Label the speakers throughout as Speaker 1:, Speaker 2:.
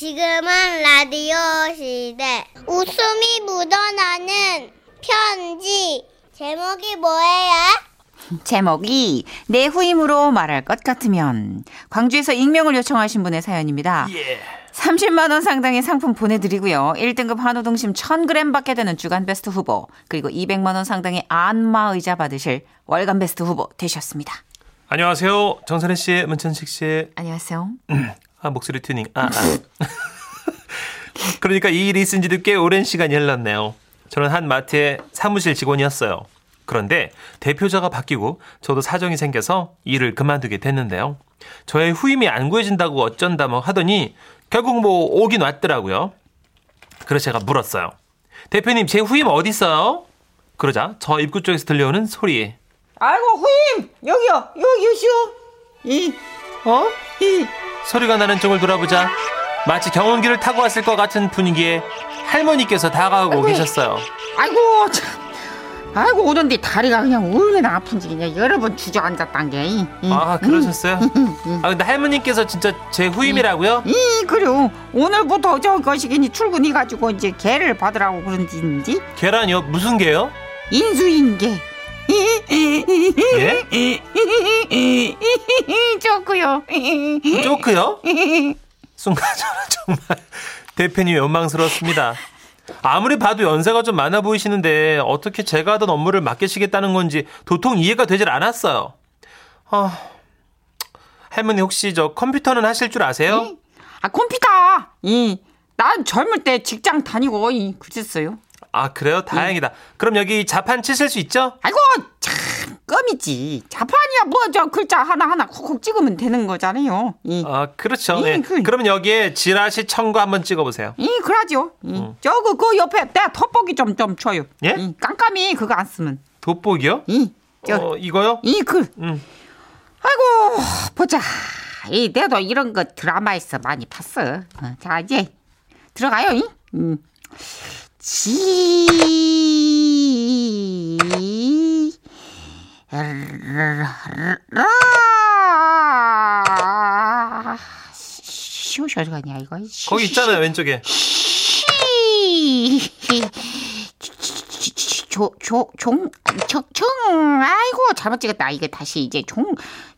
Speaker 1: 지금은 라디오 시대. 웃음이 묻어나는 편지. 제목이 뭐예요?
Speaker 2: 제목이 내 후임으로 말할 것 같으면 광주에서 익명을 요청하신 분의 사연입니다. 30만 원 상당의 상품 보내드리고요. 1등급 한우 등심 1000g 받게 되는 주간 베스트 후보 그리고 200만 원 상당의 안마 의자 받으실 월간 베스트 후보 되셨습니다.
Speaker 3: 안녕하세요. 정선혜 씨, 문천식 씨.
Speaker 2: 안녕하세요.
Speaker 3: 아, 목소리 튜닝. 아, 아. 그러니까 이 일이 있은 지도 꽤 오랜 시간이 흘렀네요. 저는 한 마트의 사무실 직원이었어요. 그런데 대표자가 바뀌고 저도 사정이 생겨서 일을 그만두게 됐는데요. 저의 후임이 안 구해진다고 어쩐다 뭐 하더니 결국 뭐 오긴 왔더라고요. 그래서 제가 물었어요. 대표님, 제 후임 어디 있어요? 그러자 저 입구 쪽에서 들려오는 소리.
Speaker 4: 아이고 후임 여기요 여기시오 이
Speaker 3: 어?
Speaker 4: 이.
Speaker 3: 소리가 나는 쪽을 돌아보자 마치 경운기를 타고 왔을 것 같은 분위기에 할머니께서 다가오고 계셨어요.
Speaker 4: 아이고 참 아이고 오던데 다리가 그냥 얼마나 아픈지 그냥 여러 번 주저앉았단 게 이, 이.
Speaker 3: 아 그러셨어요? 아 근데 할머니께서 진짜 제 후임이라고요?
Speaker 4: 이 그래요 오늘부터 저 거시기니 출근해 가지고 이제 개를 받으라고 그런지
Speaker 3: 계란이요? 무슨 게요?
Speaker 4: 인수인계
Speaker 3: 예?
Speaker 4: 좋고요
Speaker 3: 쪼크요? 순간 저는 정말 대표님이 원망스러웠습니다. 아무리 봐도 연세가 좀 많아 보이시는데 어떻게 제가 하던 업무를 맡기시겠다는 건지 도통 이해가 되질 않았어요. 아, 할머니 혹시 저 컴퓨터는 하실 줄 아세요?
Speaker 4: 아 컴퓨터 이 난 젊을 때 직장 다니고 이 그랬어요
Speaker 3: 아 그래요? 다행이다. 그럼 여기 자판 치실 수 있죠?
Speaker 4: 아이고 참 껌이지 자판이야 뭐 저 글자 하나 하나 콕콕 찍으면 되는 거잖아요 이.
Speaker 3: 아 그렇죠.
Speaker 4: 예,
Speaker 3: 네.
Speaker 4: 그-
Speaker 3: 그러면 여기에 지라시 청구 한번 찍어보세요.
Speaker 4: 이 그러죠. 이. 저거 그 옆에 내가 돋보기 좀좀 줘요.
Speaker 3: 예?
Speaker 4: 이 깜깜이 그거 안 쓰면.
Speaker 3: 돋보기요?
Speaker 4: 이. 저,
Speaker 3: 어 이거요?
Speaker 4: 이 그.
Speaker 3: 음.
Speaker 4: 아이고 보자. 이 내도 이런 거 드라마에서 많이 봤어. 어, 자 이제 들어가요. 이. 음. 지. 라. 쉬우시 어디 가냐 이거.
Speaker 3: 거기 있잖아요 왼쪽에.
Speaker 4: 조조종총 아이고 잘못 찍었다. 이거 다시 이제 종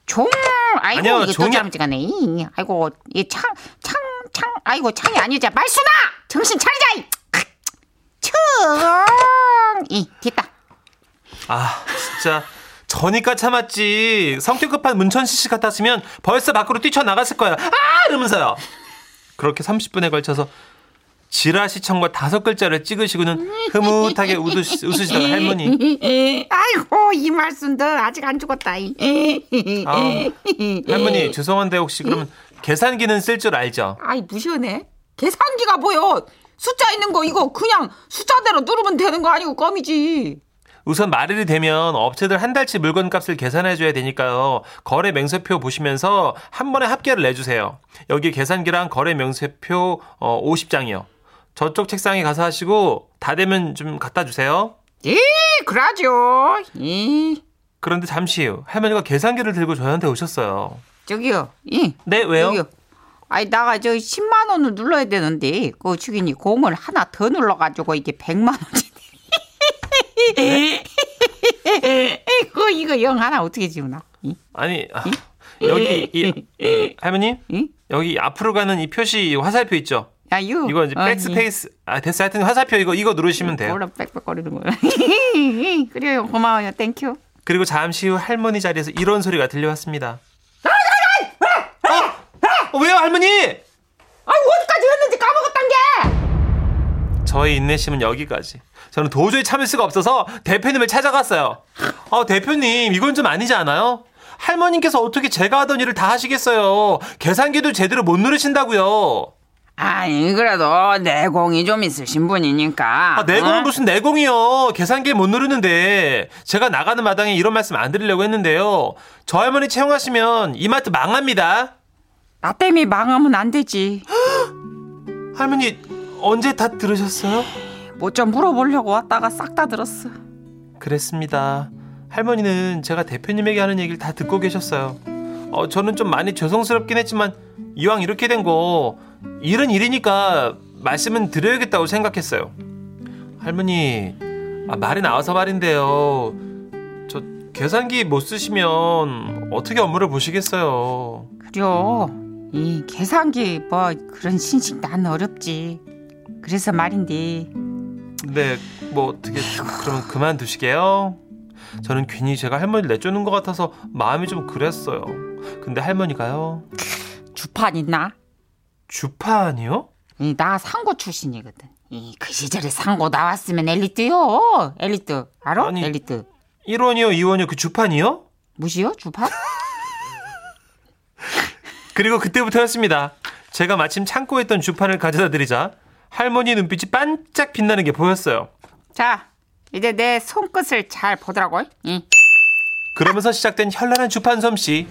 Speaker 4: 종. 아이고
Speaker 3: 아니요,
Speaker 4: 이게 또
Speaker 3: 종이-
Speaker 4: 잘못 찍었네. 이, 아이고 이창창 창. 아이고 창이 아니자 말순아 정신 차리자! 청이 됐다.
Speaker 3: 아 진짜 저니까 참았지. 성격 급한 문천식 씨 같았으면 벌써 밖으로 뛰쳐나갔을 거야. 아 이러면서요. 그렇게 30분에 걸쳐서 지라 시 청과 다섯 글자를 찍으시고는 흐뭇하게 웃으시, 웃으시던 할머니.
Speaker 4: 아이고 이 말순도 아직 안 죽었다 이.
Speaker 3: 아, 할머니 죄송한데 혹시 그러면 계산기는 쓸 줄 알죠?
Speaker 4: 아이 무시하네. 계산기가 뭐요? 숫자 있는 거 이거 그냥 숫자대로 누르면 되는 거 아니고 껌이지.
Speaker 3: 우선 말일이 되면 업체들 한 달치 물건 값을 계산해 줘야 되니까요. 거래 명세표 보시면서 한 번에 합계를 내주세요. 여기 계산기랑 거래 명세표 어, 50장이요. 저쪽 책상에 가서 하시고 다 되면 좀 갖다 주세요.
Speaker 4: 예, 그러죠. 예,
Speaker 3: 그런데 잠시 후 할머니가 계산기를 들고 저한테 오셨어요.
Speaker 4: 저기요. 예.
Speaker 3: 네, 왜요?
Speaker 4: 저기요. 아니 나가 저 10만 원을 눌러야 되는데 그 주인이 공을 하나 더 눌러가지고 이게 100만 원이 이거 이거 영 하나 어떻게 지우나? 이?
Speaker 3: 아니 아, 여기 이, 할머니
Speaker 4: 응?
Speaker 3: 여기 앞으로 가는 이 표시 화살표 있죠?
Speaker 4: 야 이거
Speaker 3: 이거 이제
Speaker 4: 어,
Speaker 3: 백스페이스 아 됐어 하여튼 화살표 이거 이거 누르시면 돼요.
Speaker 4: 뭐라 빽빽거리는 거야. 그래요 고마워요 thank you.
Speaker 3: 그리고 잠시 후 할머니 자리에서 이런 소리가 들려왔습니다. 어, 왜요 할머니?
Speaker 4: 아 어디까지 했는지 까먹었단 게.
Speaker 3: 저의 인내심은 여기까지. 저는 도저히 참을 수가 없어서 대표님을 찾아갔어요. 아 대표님 이건 좀 아니지 않아요? 할머님께서 어떻게 제가 하던 일을 다 하시겠어요? 계산기도 제대로 못 누르신다고요.
Speaker 4: 아니 그래도 내공이 좀 있으신 분이니까.
Speaker 3: 아, 내공은
Speaker 4: 어?
Speaker 3: 무슨 내공이요. 계산기 못 누르는데 제가 나가는 마당에 이런 말씀 안 드리려고 했는데요. 저 할머니 채용하시면 이마트 망합니다.
Speaker 4: 나 때문에 망하면 안 되지.
Speaker 3: 할머니 언제 다 들으셨어요?
Speaker 4: 뭐 좀 물어보려고 왔다가 싹 다 들었어.
Speaker 3: 그랬습니다. 할머니는 제가 대표님에게 하는 얘기를 다 듣고 계셨어요. 어, 저는 좀 많이 죄송스럽긴 했지만 이왕 이렇게 된 거 일은 일이니까 말씀은 드려야겠다고 생각했어요. 할머니, 아, 말이 나와서 말인데요. 저 계산기 못 쓰시면 어떻게 업무를 보시겠어요?
Speaker 4: 그려. 이 계산기 뭐 그런 신식 난 어렵지. 그래서 말인데
Speaker 3: 네, 뭐 어떻게 그러면 그만두시게요. 저는 괜히 제가 할머니를 내쫓는 것 같아서 마음이 좀 그랬어요. 근데 할머니가요.
Speaker 4: 주판 있나?
Speaker 3: 주판이요?
Speaker 4: 이, 나 상고 출신이거든. 이, 그 시절에 상고 나왔으면 엘리트요. 엘리트. 알아?
Speaker 3: 아니.
Speaker 4: 엘리트.
Speaker 3: 1원이요, 2원이요, 그 주판이요?
Speaker 4: 무시요? 주판?
Speaker 3: 그리고 그때부터였습니다. 제가 마침 창고에 있던 주판을 가져다 드리자 할머니 눈빛이 반짝 빛나는 게 보였어요.
Speaker 4: 자, 이제 내 손끝을 잘 보더라고. 응.
Speaker 3: 그러면서 시작된 현란한 주판 솜씨.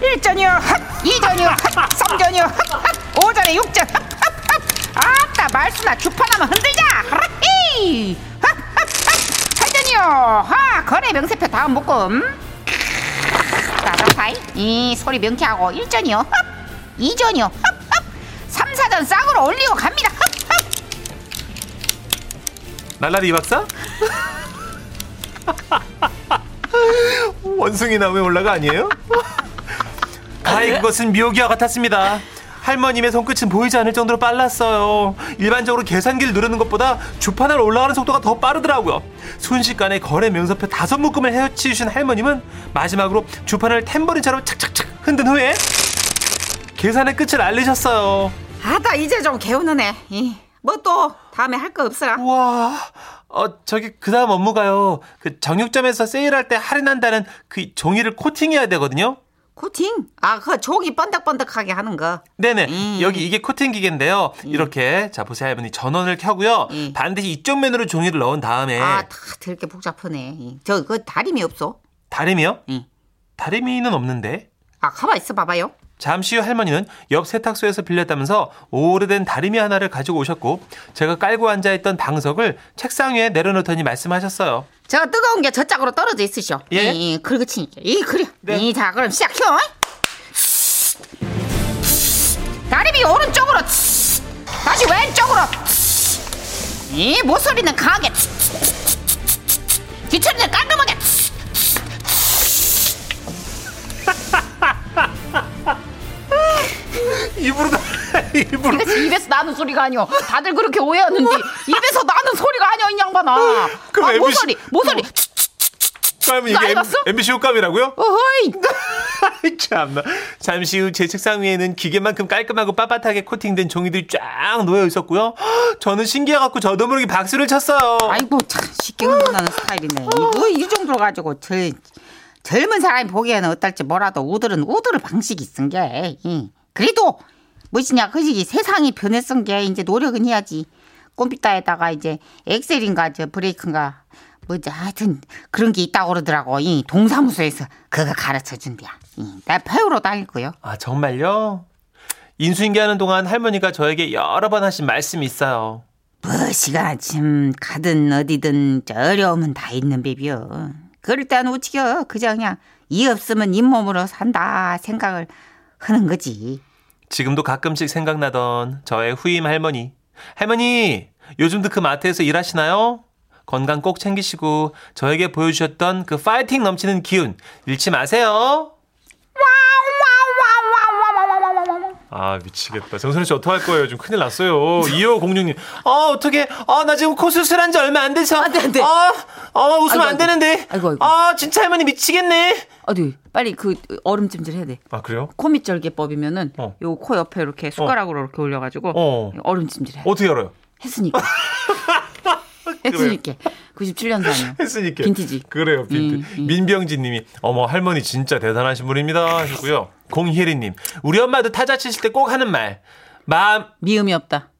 Speaker 4: 1전이요, 핫! 2전이요, 핫! 3전이요, 핫! 핫! 5전에 6전, 핫! 핫! 핫! 아따, 말수나 주판 한번 흔들자! 하라히! 핫! 핫! 핫! 8전이요, 하! 거래 명세표 다음 묶음. 따뜻하이. 이 소리 명쾌하고 1전이요, 핫! 2전이요, 핫! 핫! 3, 4전 쌍으로 올리고 갑니다.
Speaker 3: 날라리 이 박사? 원숭이 나무에 올라가 아니에요? 가히 그것은 미오기와 같았습니다. 할머님의 손끝은 보이지 않을 정도로 빨랐어요. 일반적으로 계산기를 누르는 것보다 주판을 올라가는 속도가 더 빠르더라고요. 순식간에 거래 명서표 다섯 묶음을 헤어치우신 할머님은 마지막으로 주판을 탬버린처럼 착착착 흔든 후에 계산의 끝을 알리셨어요.
Speaker 4: 아따, 이제 좀 개운하네. 뭐 또 다음에 할 거 없어라.
Speaker 3: 우와, 어, 저기, 그 다음 업무가요. 그 정육점에서 세일할 때 할인한다는 그 종이를 코팅해야 되거든요.
Speaker 4: 코팅? 아, 그 종이 번덕번덕하게 하는 거.
Speaker 3: 네네.
Speaker 4: 음.
Speaker 3: 여기 이게 코팅 기계인데요. 이렇게, 자, 보세요, 할머니. 전원을 켜고요.
Speaker 4: 음.
Speaker 3: 반드시 이쪽 면으로 종이를 넣은 다음에.
Speaker 4: 아, 다 되게 복잡하네. 저, 그 다림이 없어?
Speaker 3: 다리미요?
Speaker 4: 응.
Speaker 3: 다리미는 없는데.
Speaker 4: 아, 가만 있어 봐봐요.
Speaker 3: 잠시 후 할머니는 옆 세탁소에서 빌렸다면서 오래된 다리미 하나를 가지고 오셨고, 제가 깔고 앉아있던 방석을 책상 위에 내려놓더니 말씀하셨어요.
Speaker 4: 저 뜨거운 게 저 짝으로 떨어져 있으셔.
Speaker 3: 예?
Speaker 4: 이, 그렇지. 이, 그래.
Speaker 3: 네.
Speaker 4: 이, 자, 그럼 시작해. 다림이 오른쪽으로. 다시 왼쪽으로. 이, 모서리는 강하게. 뒤처리는 깔끔하게.
Speaker 3: 입으로, 나, 입으로.
Speaker 4: 그래서 입에서 나는 소리가 아니오. 다들 그렇게 오해하는데 입에서 나는 소리가 아니오, 이 양반아.
Speaker 3: 그럼
Speaker 4: 아,
Speaker 3: MBC
Speaker 4: 모서리, 모서리.
Speaker 3: 그러면
Speaker 4: 나
Speaker 3: 이게 M? MBC 효과음이라고요?
Speaker 4: 어허이.
Speaker 3: 참나. 잠시 후 제 책상 위에는 기계만큼 깔끔하고 빳빳하게 코팅된 종이들이 쫙 놓여 있었고요. 저는 신기해갖고 저도 모르게 박수를 쳤어요.
Speaker 4: 아이고 참 쉽게 흥분하는 스타일이네. 이거 이 정도 가지고 저 젊은 사람이 보기에는 어떨지 뭐라도 우들은 우들 방식이 쓴 게. 이. 그래도 무엇이냐 그지기 세상이 변했은 게 이제 노력은 해야지. 컴퓨터에다가 이제 엑셀인가 저 브레이크인가 뭐지 하여튼 그런 게 있다고 그러더라고. 이 동사무소에서 그거 가르쳐 준대야. 이. 나 배우러 다니고요.
Speaker 3: 아, 정말요? 인수인계하는 동안 할머니가 저에게 여러 번 하신 말씀이 있어요.
Speaker 4: 무엇이가 참 가든 어디든 저 어려움은 다 있는 법이요. 그럴 때는 어찌겨 그저 그냥 이 없으면 잇몸으로 산다 생각을 하는 거지.
Speaker 3: 지금도 가끔씩 생각나던 저의 후임 할머니. 할머니, 요즘도 그 마트에서 일하시나요? 건강 꼭 챙기시고 저에게 보여주셨던 그 파이팅 넘치는 기운 잃지 마세요. 아 미치겠다. 정선우 씨 어떡할 거예요? 좀 큰일 났어요. 2506님. 아 어떻게? 아나 지금 코 수술한 지 얼마 안 돼서.
Speaker 4: 안 돼, 안 돼.
Speaker 3: 아, 아 웃으면
Speaker 4: 아이고,
Speaker 3: 안. 되는데.
Speaker 4: 아이고, 아이고.
Speaker 3: 아 진짜 할머니 미치겠네.
Speaker 4: 어디 빨리 그 얼음 찜질 해야 돼.
Speaker 3: 아 그래요?
Speaker 4: 코 밑절개법이면은
Speaker 3: 어.
Speaker 4: 요코 옆에 이렇게 숟가락으로 이렇게 올려가지고
Speaker 3: 어.
Speaker 4: 얼음 찜질 해.
Speaker 3: 어떻게 알아요?
Speaker 4: 했으니까. 했으니까. 97년산이요.
Speaker 3: 했으니까.
Speaker 4: 빈티지.
Speaker 3: 그래요, 빈티지.
Speaker 4: 음, 음.
Speaker 3: 민병진 님이, 어머, 할머니 진짜 대단하신 분입니다. 하셨고요. 공혜리 님, 우리 엄마도 타자 치실 때 꼭 하는 말. 마음,
Speaker 4: 미음이 없다.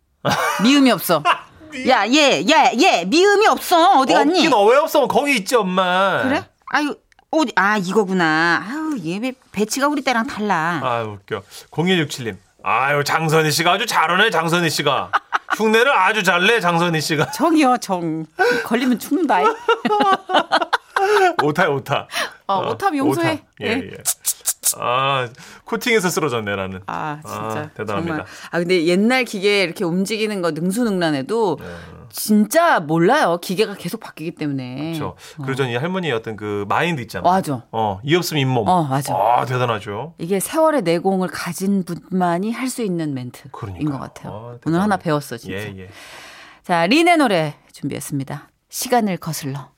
Speaker 4: 미음이 없어. 야, 얘, 야, 얘, 미음이 없어. 어디 갔니?
Speaker 3: 없긴 어, 왜 없어? 거기 있지, 엄마.
Speaker 4: 그래? 아유, 어디, 아, 이거구나. 아유, 얘 배- 배치가 우리 때랑 달라.
Speaker 3: 아 웃겨. 0167님. 아유, 장선희 씨가 아주 잘하네, 장선희 씨가. 흉내를 아주 잘 내, 장선희 씨가.
Speaker 4: 정이요, 정. 걸리면 죽는다.
Speaker 3: 오타, 오타.
Speaker 4: 어, 오타 용서해.
Speaker 3: 오타. 예,
Speaker 4: 예.
Speaker 3: 예. 아, 코팅해서 쓰러졌네, 나는.
Speaker 4: 아 진짜
Speaker 3: 아, 대단합니다.
Speaker 4: 정말 아 근데 옛날 기계 이렇게 움직이는 거 능수능란해도 진짜 몰라요 기계가 계속 바뀌기 때문에
Speaker 3: 그렇죠. 그리고 전이 할머니의 어떤 그 마인드 있잖아요.
Speaker 4: 맞아.
Speaker 3: 어, 이 없으면 잇몸.
Speaker 4: 어, 맞아.
Speaker 3: 아, 대단하죠.
Speaker 4: 이게 세월의 내공을 가진 분만이 할 수 있는 멘트인
Speaker 3: 그러니까요.
Speaker 4: 것 같아요.
Speaker 3: 아,
Speaker 4: 오늘. 하나 배웠어 진짜.
Speaker 3: 예, 예.
Speaker 4: 자 린의 노래 준비했습니다. 시간을 거슬러.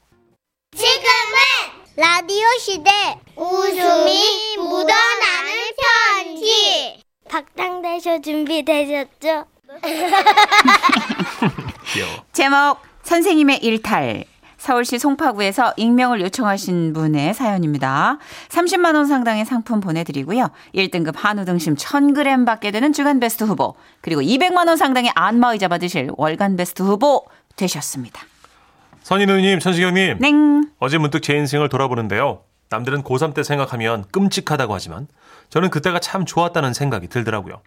Speaker 1: 라디오 시대 웃음이 묻어나는 편지 박장대쇼 준비되셨죠?
Speaker 3: 귀여워.
Speaker 4: 제목 선생님의 일탈 서울시 송파구에서 익명을 요청하신 분의 사연입니다. 30만 원 상당의 상품 보내드리고요. 1등급 한우 등심 1000g 받게 되는 주간 베스트 후보 그리고 200만 원 상당의 안마의자 받으실 월간 베스트 후보 되셨습니다.
Speaker 3: 선희 누님, 천식영님.
Speaker 4: 냉
Speaker 3: 어제 문득 제 인생을 돌아보는데요. 남들은 고3 때 생각하면 끔찍하다고 하지만 저는 그때가 참 좋았다는 생각이 들더라고요.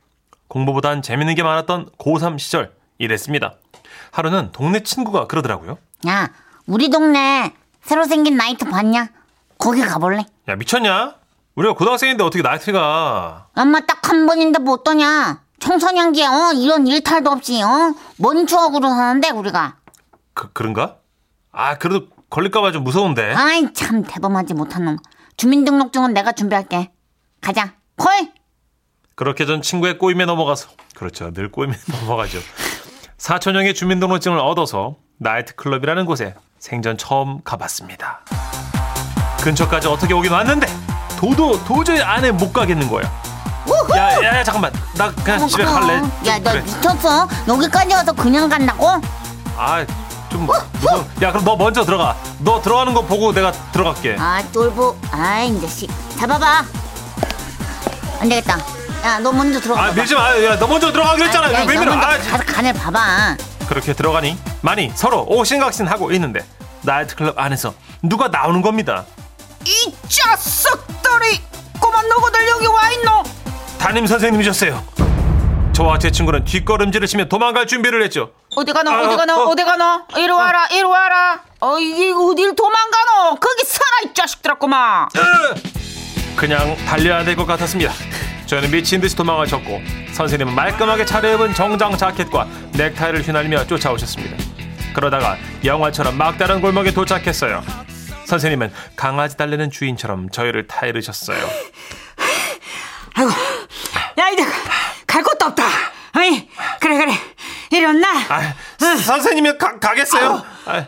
Speaker 3: 공부보단 재밌는 게 많았던 고3 시절 이랬습니다. 하루는 동네 친구가 그러더라고요.
Speaker 5: 야, 우리 동네 새로 생긴 나이트 봤냐? 거기 가볼래?
Speaker 3: 야 미쳤냐? 우리가 고등학생인데 어떻게 나이트가
Speaker 5: 엄마 딱 한 번인데 뭐 어떠냐? 청소년기에 어 이런 일탈도 없이 어? 뭔 추억으로 사는데 우리가?
Speaker 3: 그, 그런가? 아 그래도 걸릴까봐 좀 무서운데.
Speaker 5: 아이 참 대범하지 못한 놈. 주민등록증은 내가 준비할게. 가자. 콜.
Speaker 3: 그렇게 전 친구의 꼬임에 넘어가서 그렇죠 늘 꼬임에 넘어가죠. 사촌형의 주민등록증을 얻어서 나이트클럽이라는 곳에 생전 처음 가봤습니다. 근처까지 어떻게 오긴 왔는데 도도 도저히 안에 못 가겠는 거야. 야, 야, 야, 잠깐만. 나 그냥 집에 갈래.
Speaker 5: 야, 너
Speaker 3: 그래.
Speaker 5: 미쳤어? 여기까지 와서 그냥 간다고?
Speaker 3: 아, 좀 무서워. 야, 그럼 너 먼저 들어가. 너 들어가는 거 보고 내가 들어갈게.
Speaker 5: 아, 쫄보. 아이, 이제 씨. 잡아봐. 안 되겠다. 야, 너 먼저 들어가.
Speaker 3: 아, 밀지 마. 야, 너 먼저 들어가기로 했잖아.
Speaker 5: 야,
Speaker 3: 왜
Speaker 5: 너? 먼저
Speaker 3: 아,
Speaker 5: 가서 간을 봐봐.
Speaker 3: 그렇게 들어가니 많이 서로 오신각신 하고 있는데 나이트클럽 안에서 누가 나오는 겁니다.
Speaker 4: 이 자석들이 꼬만 너구들 여기 와 있노?
Speaker 3: 담임 선생님이셨어요. 저와 제 친구는 뒷걸음질을 치며 도망갈 준비를 했죠.
Speaker 4: 어디 가노?
Speaker 3: 아,
Speaker 4: 어디 가노?
Speaker 3: 어.
Speaker 4: 어, 디 가노? 이리 와라, 이리 와라. 어, 이게 어딜 도망가노? 거기 살아 이 자식들았구만.
Speaker 3: 그냥 달려야 될 것 같았습니다. 저는 미친 듯이 도망을 쳤고 선생님은 말끔하게 차려입은 정장 자켓과 넥타이를 휘날리며 쫓아오셨습니다. 그러다가 영화처럼 막다른 골목에 도착했어요. 선생님은 강아지 달래는 주인처럼 저희를 타이르셨어요.
Speaker 4: 아이고, 야 이제 갈 곳도 없다. 어이, 그래 그래. 이리 왔나?
Speaker 3: 아, 선생님이 가, 가겠어요? 아,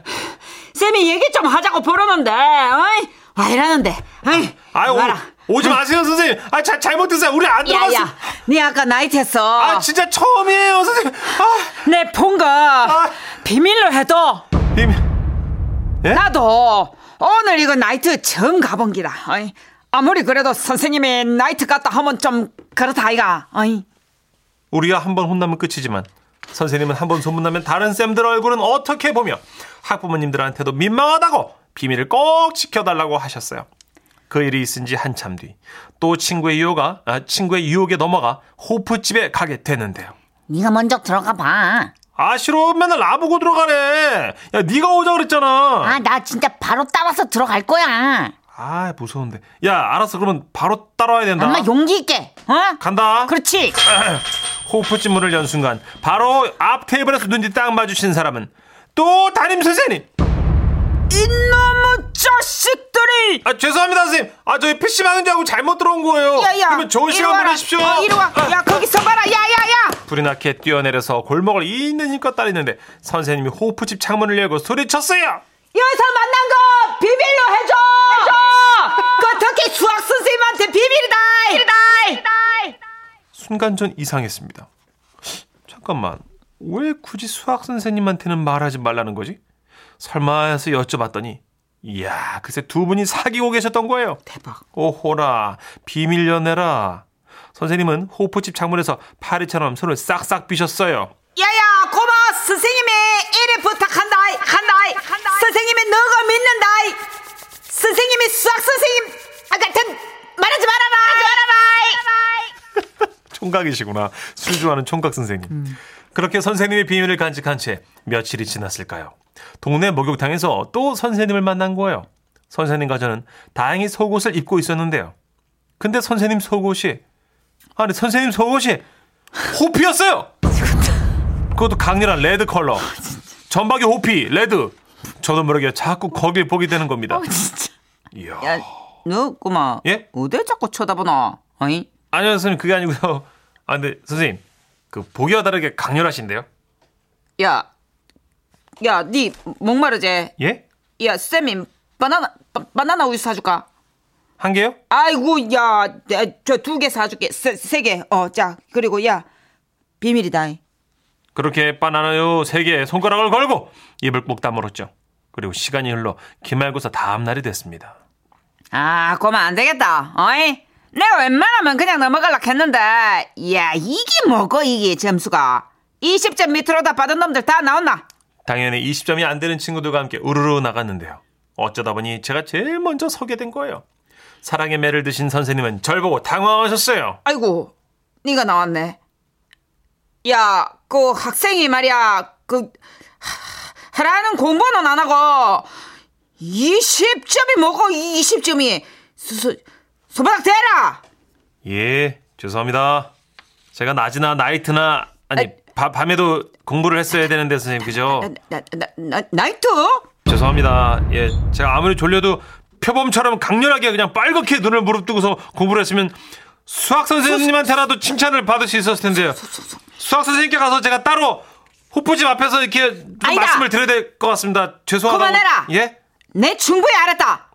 Speaker 4: 쌤이 얘기 좀 하자고 부르는데, 어이, 와 이러는데, 어이,
Speaker 3: 아유,
Speaker 4: 와라.
Speaker 3: 오, 오지 마세요, 선생님. 아, 자, 잘못 드세요. 우리 안 들어갔어.
Speaker 4: 야야, 네 아까 나이트 했어.
Speaker 3: 아, 진짜 처음이에요, 선생님. 아,
Speaker 4: 내본거 비밀로 해도
Speaker 3: 님. 예?
Speaker 4: 나도 오늘 이거 나이트 처음 가본 기다. 어이, 아무리 그래도 선생님이 나이트 갔다 하면 좀 그렇다 아이가. 어이.
Speaker 3: 우리가 한 번 혼나면 끝이지만 선생님은 한 번 소문나면 다른 쌤들 얼굴은 어떻게 보며 학부모님들한테도 민망하다고 비밀을 꼭 지켜달라고 하셨어요. 그 일이 있은 지 한참 뒤 또 친구의 유혹가 아, 친구의 유혹에 넘어가 호프집에 가게 되는데요.
Speaker 5: 네가 먼저 들어가 봐.
Speaker 3: 아 싫어 맨날 나보고 들어가래. 야 네가 오자 그랬잖아.
Speaker 5: 아, 나 진짜 바로 따라서 들어갈 거야.
Speaker 3: 아 무서운데. 야 알았어 그러면 바로 따라와야 된다.
Speaker 5: 엄마 용기 있게. 어?
Speaker 3: 간다.
Speaker 5: 그렇지.
Speaker 3: 호프집 문을 연 순간 바로 앞 테이블에서 눈이 딱 마주친 사람은 또 담임 선생님.
Speaker 4: 이놈의 자식들이!
Speaker 3: 아 죄송합니다 선생님. 아 저희 PC방인 줄 알고 잘못 들어온 거예요.
Speaker 4: 야야,
Speaker 3: 그러면 좋은 시간
Speaker 4: 와라.
Speaker 3: 보내십시오.
Speaker 4: 어, 이리 와.
Speaker 3: 아,
Speaker 4: 야 거기서 봐라. 야야야.
Speaker 3: 불이 나게 뛰어내려서 골목을 있는 힘껏 따리는데 선생님이 호프집 창문을 열고 소리쳤어요.
Speaker 4: 여기서 만난 거 비밀로. 해줘.
Speaker 3: 순간 전 이상했습니다. 잠깐만 왜 굳이 수학 선생님한테는 말하지 말라는 거지? 설마 해서 여쭤봤더니 이야 글쎄 두 분이 사귀고 계셨던 거예요.
Speaker 4: 대박.
Speaker 3: 오호라 비밀 연애라. 선생님은 호프집 창문에서 파리처럼 손을 싹싹 비셨어요.
Speaker 4: 야야 고마 선생님이 이래 부탁한다 한다 선생님이 너가 믿는다 선생님이 수학 선생님 아 같은 말하지 말아라 말아라
Speaker 3: 총각이시구나. 술 좋아하는 총각 선생님. 그렇게 선생님의 비밀을 간직한 채 며칠이 지났을까요? 동네 목욕탕에서 또 선생님을 만난 거예요. 선생님과 저는 다행히 속옷을 입고 있었는데요. 근데 선생님 속옷이 아니 선생님 속옷이 호피였어요. 그것도 강렬한 red 컬러. 전박이 호피 red. 저도 모르게 자꾸 거길 보게 되는 겁니다. 이야.
Speaker 4: 야, 너 꼬마.
Speaker 3: 예?
Speaker 4: 어딜 자꾸 쳐다보나? 아니?
Speaker 3: 아니요 선생님 그게 아니고요. 아 근데 선생님 그 보기와 다르게 강렬하신데요?
Speaker 4: 야, 야, 니 목마르지?
Speaker 3: 예?
Speaker 4: 야, 쌤이 바나나 바, 바나나 우유 사줄까?
Speaker 3: 한 개요?
Speaker 4: 아이고, 야, 저 두 개 사줄게. 세, 세 개. 어, 자, 그리고 야, 비밀이다.
Speaker 3: 그렇게 바나나요 세 개에 손가락을 걸고 입을 꼭 다물었죠. 그리고 시간이 흘러 기말고사 다음 날이 됐습니다.
Speaker 4: 아, 그만 안 되겠다. 어이? 내가 웬만하면 그냥 넘어갈라 했는데, 야, 이게 뭐고, 이게 점수가. 20점 밑으로 다 받은 놈들 다 나왔나?
Speaker 3: 당연히 20점이 안 되는 친구들과 함께 우르르 나갔는데요. 어쩌다 보니 제가 제일 먼저 서게 된 거예요. 사랑의 매를 드신 선생님은 절 보고 당황하셨어요.
Speaker 4: 아이고, 네가 나왔네. 야, 그 학생이 말이야, 그 하- 하라는 공부는 안 하고 20점이 뭐고 20점이 소, 손바닥 대라.
Speaker 3: 예, 죄송합니다. 제가 낮이나 나이트나 아니 바- 밤에도 공부를 했어야 되는데 선생님 그죠?
Speaker 4: 나, 나, 나, 나, 나이트?
Speaker 3: 죄송합니다. 예, 제가 아무리 졸려도 표범처럼 강렬하게 그냥 빨갛게 눈을 무릅뜨고서 공부를 했으면 수학 선생님한테라도 칭찬을 받을 수 있었을 텐데요. 수학 선생님께 가서 제가 따로 호프집 앞에서 이렇게. 말씀을 드려야 될 것 같습니다. 죄송하다고.
Speaker 4: 그만해라.
Speaker 3: 예?
Speaker 4: 내 충분히 알았다.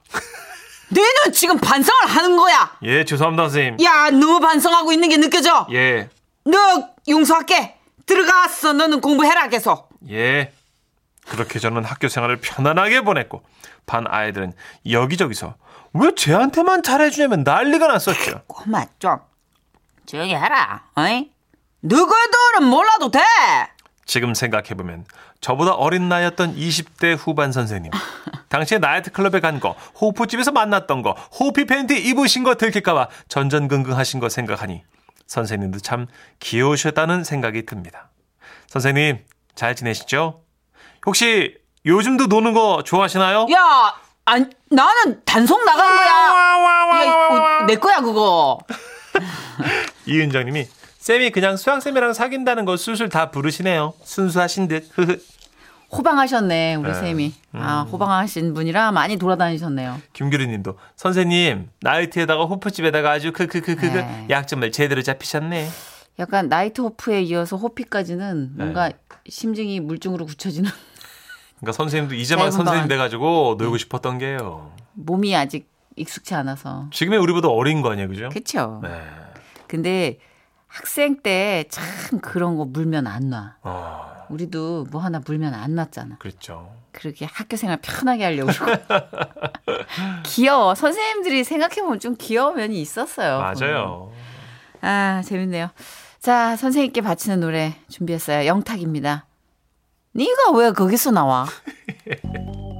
Speaker 4: 너는 지금 반성을 하는 거야.
Speaker 3: 예, 죄송합니다, 선생님.
Speaker 4: 야, 너 반성하고 있는 게 느껴져.
Speaker 3: 예,
Speaker 4: 너 용서할게. 들어갔어. 너는 공부해라 계속.
Speaker 3: 예. 그렇게 저는 학교 생활을 편안하게 보냈고 반 아이들은 여기저기서 왜 쟤한테만 잘해주냐면 난리가 났었죠.
Speaker 4: 고마 좀 조용히 해라. 어이? 누구들은 몰라도 돼.
Speaker 3: 지금 생각해보면 저보다 어린 나이였던 20대 후반 선생님. 당시에 나이트클럽에 간 거, 호프집에서 만났던 거, 호피 팬티 입으신 거 들킬까봐 전전긍긍 하신 거 생각하니 선생님도 참 귀여우셨다는 생각이 듭니다. 선생님, 잘 지내시죠? 혹시 요즘도 노는 거 좋아하시나요?
Speaker 4: 야, 안, 나는 단속 나간 거야. 야, 이거 내 거야 그거.
Speaker 3: 이은정님이 쌤이 그냥 수학쌤이랑 사귄다는 거 술술 다 부르시네요. 순수하신 듯.
Speaker 4: 호방하셨네 우리
Speaker 3: 네.
Speaker 4: 쌤이. 아 호방하신 분이라 많이 돌아다니셨네요.
Speaker 3: 김규리님도 선생님 나이트에다가 호프집에다가 아주 크크크크
Speaker 4: 네.
Speaker 3: 약점을 제대로 잡히셨네.
Speaker 4: 약간 나이트 호프에 이어서 호피까지는
Speaker 3: 네.
Speaker 4: 뭔가 심증이 물증으로 굳혀지는
Speaker 3: 그러니까 선생님도 이제 막
Speaker 4: 짧은
Speaker 3: 선생님
Speaker 4: 방.
Speaker 3: 돼가지고 놀고 싶었던 게요.
Speaker 4: 몸이 아직 익숙치 않아서.
Speaker 3: 지금의 우리보다 어린 거 아니에요, 그죠?
Speaker 4: 그쵸.
Speaker 3: 네.
Speaker 4: 근데 학생 때 참 그런 거 물면 안 놔.
Speaker 3: 어,
Speaker 4: 우리도 뭐 하나 물면 안 놨잖아.
Speaker 3: 그렇죠.
Speaker 4: 그렇게 학교 생활 편하게 하려고. 귀여워. 선생님들이 생각해 보면 좀 귀여운 면이 있었어요.
Speaker 3: 맞아요.
Speaker 4: 아, 재밌네요. 자, 선생님께 바치는 노래 준비했어요. 영탁입니다. 네가 왜 거기서 나와?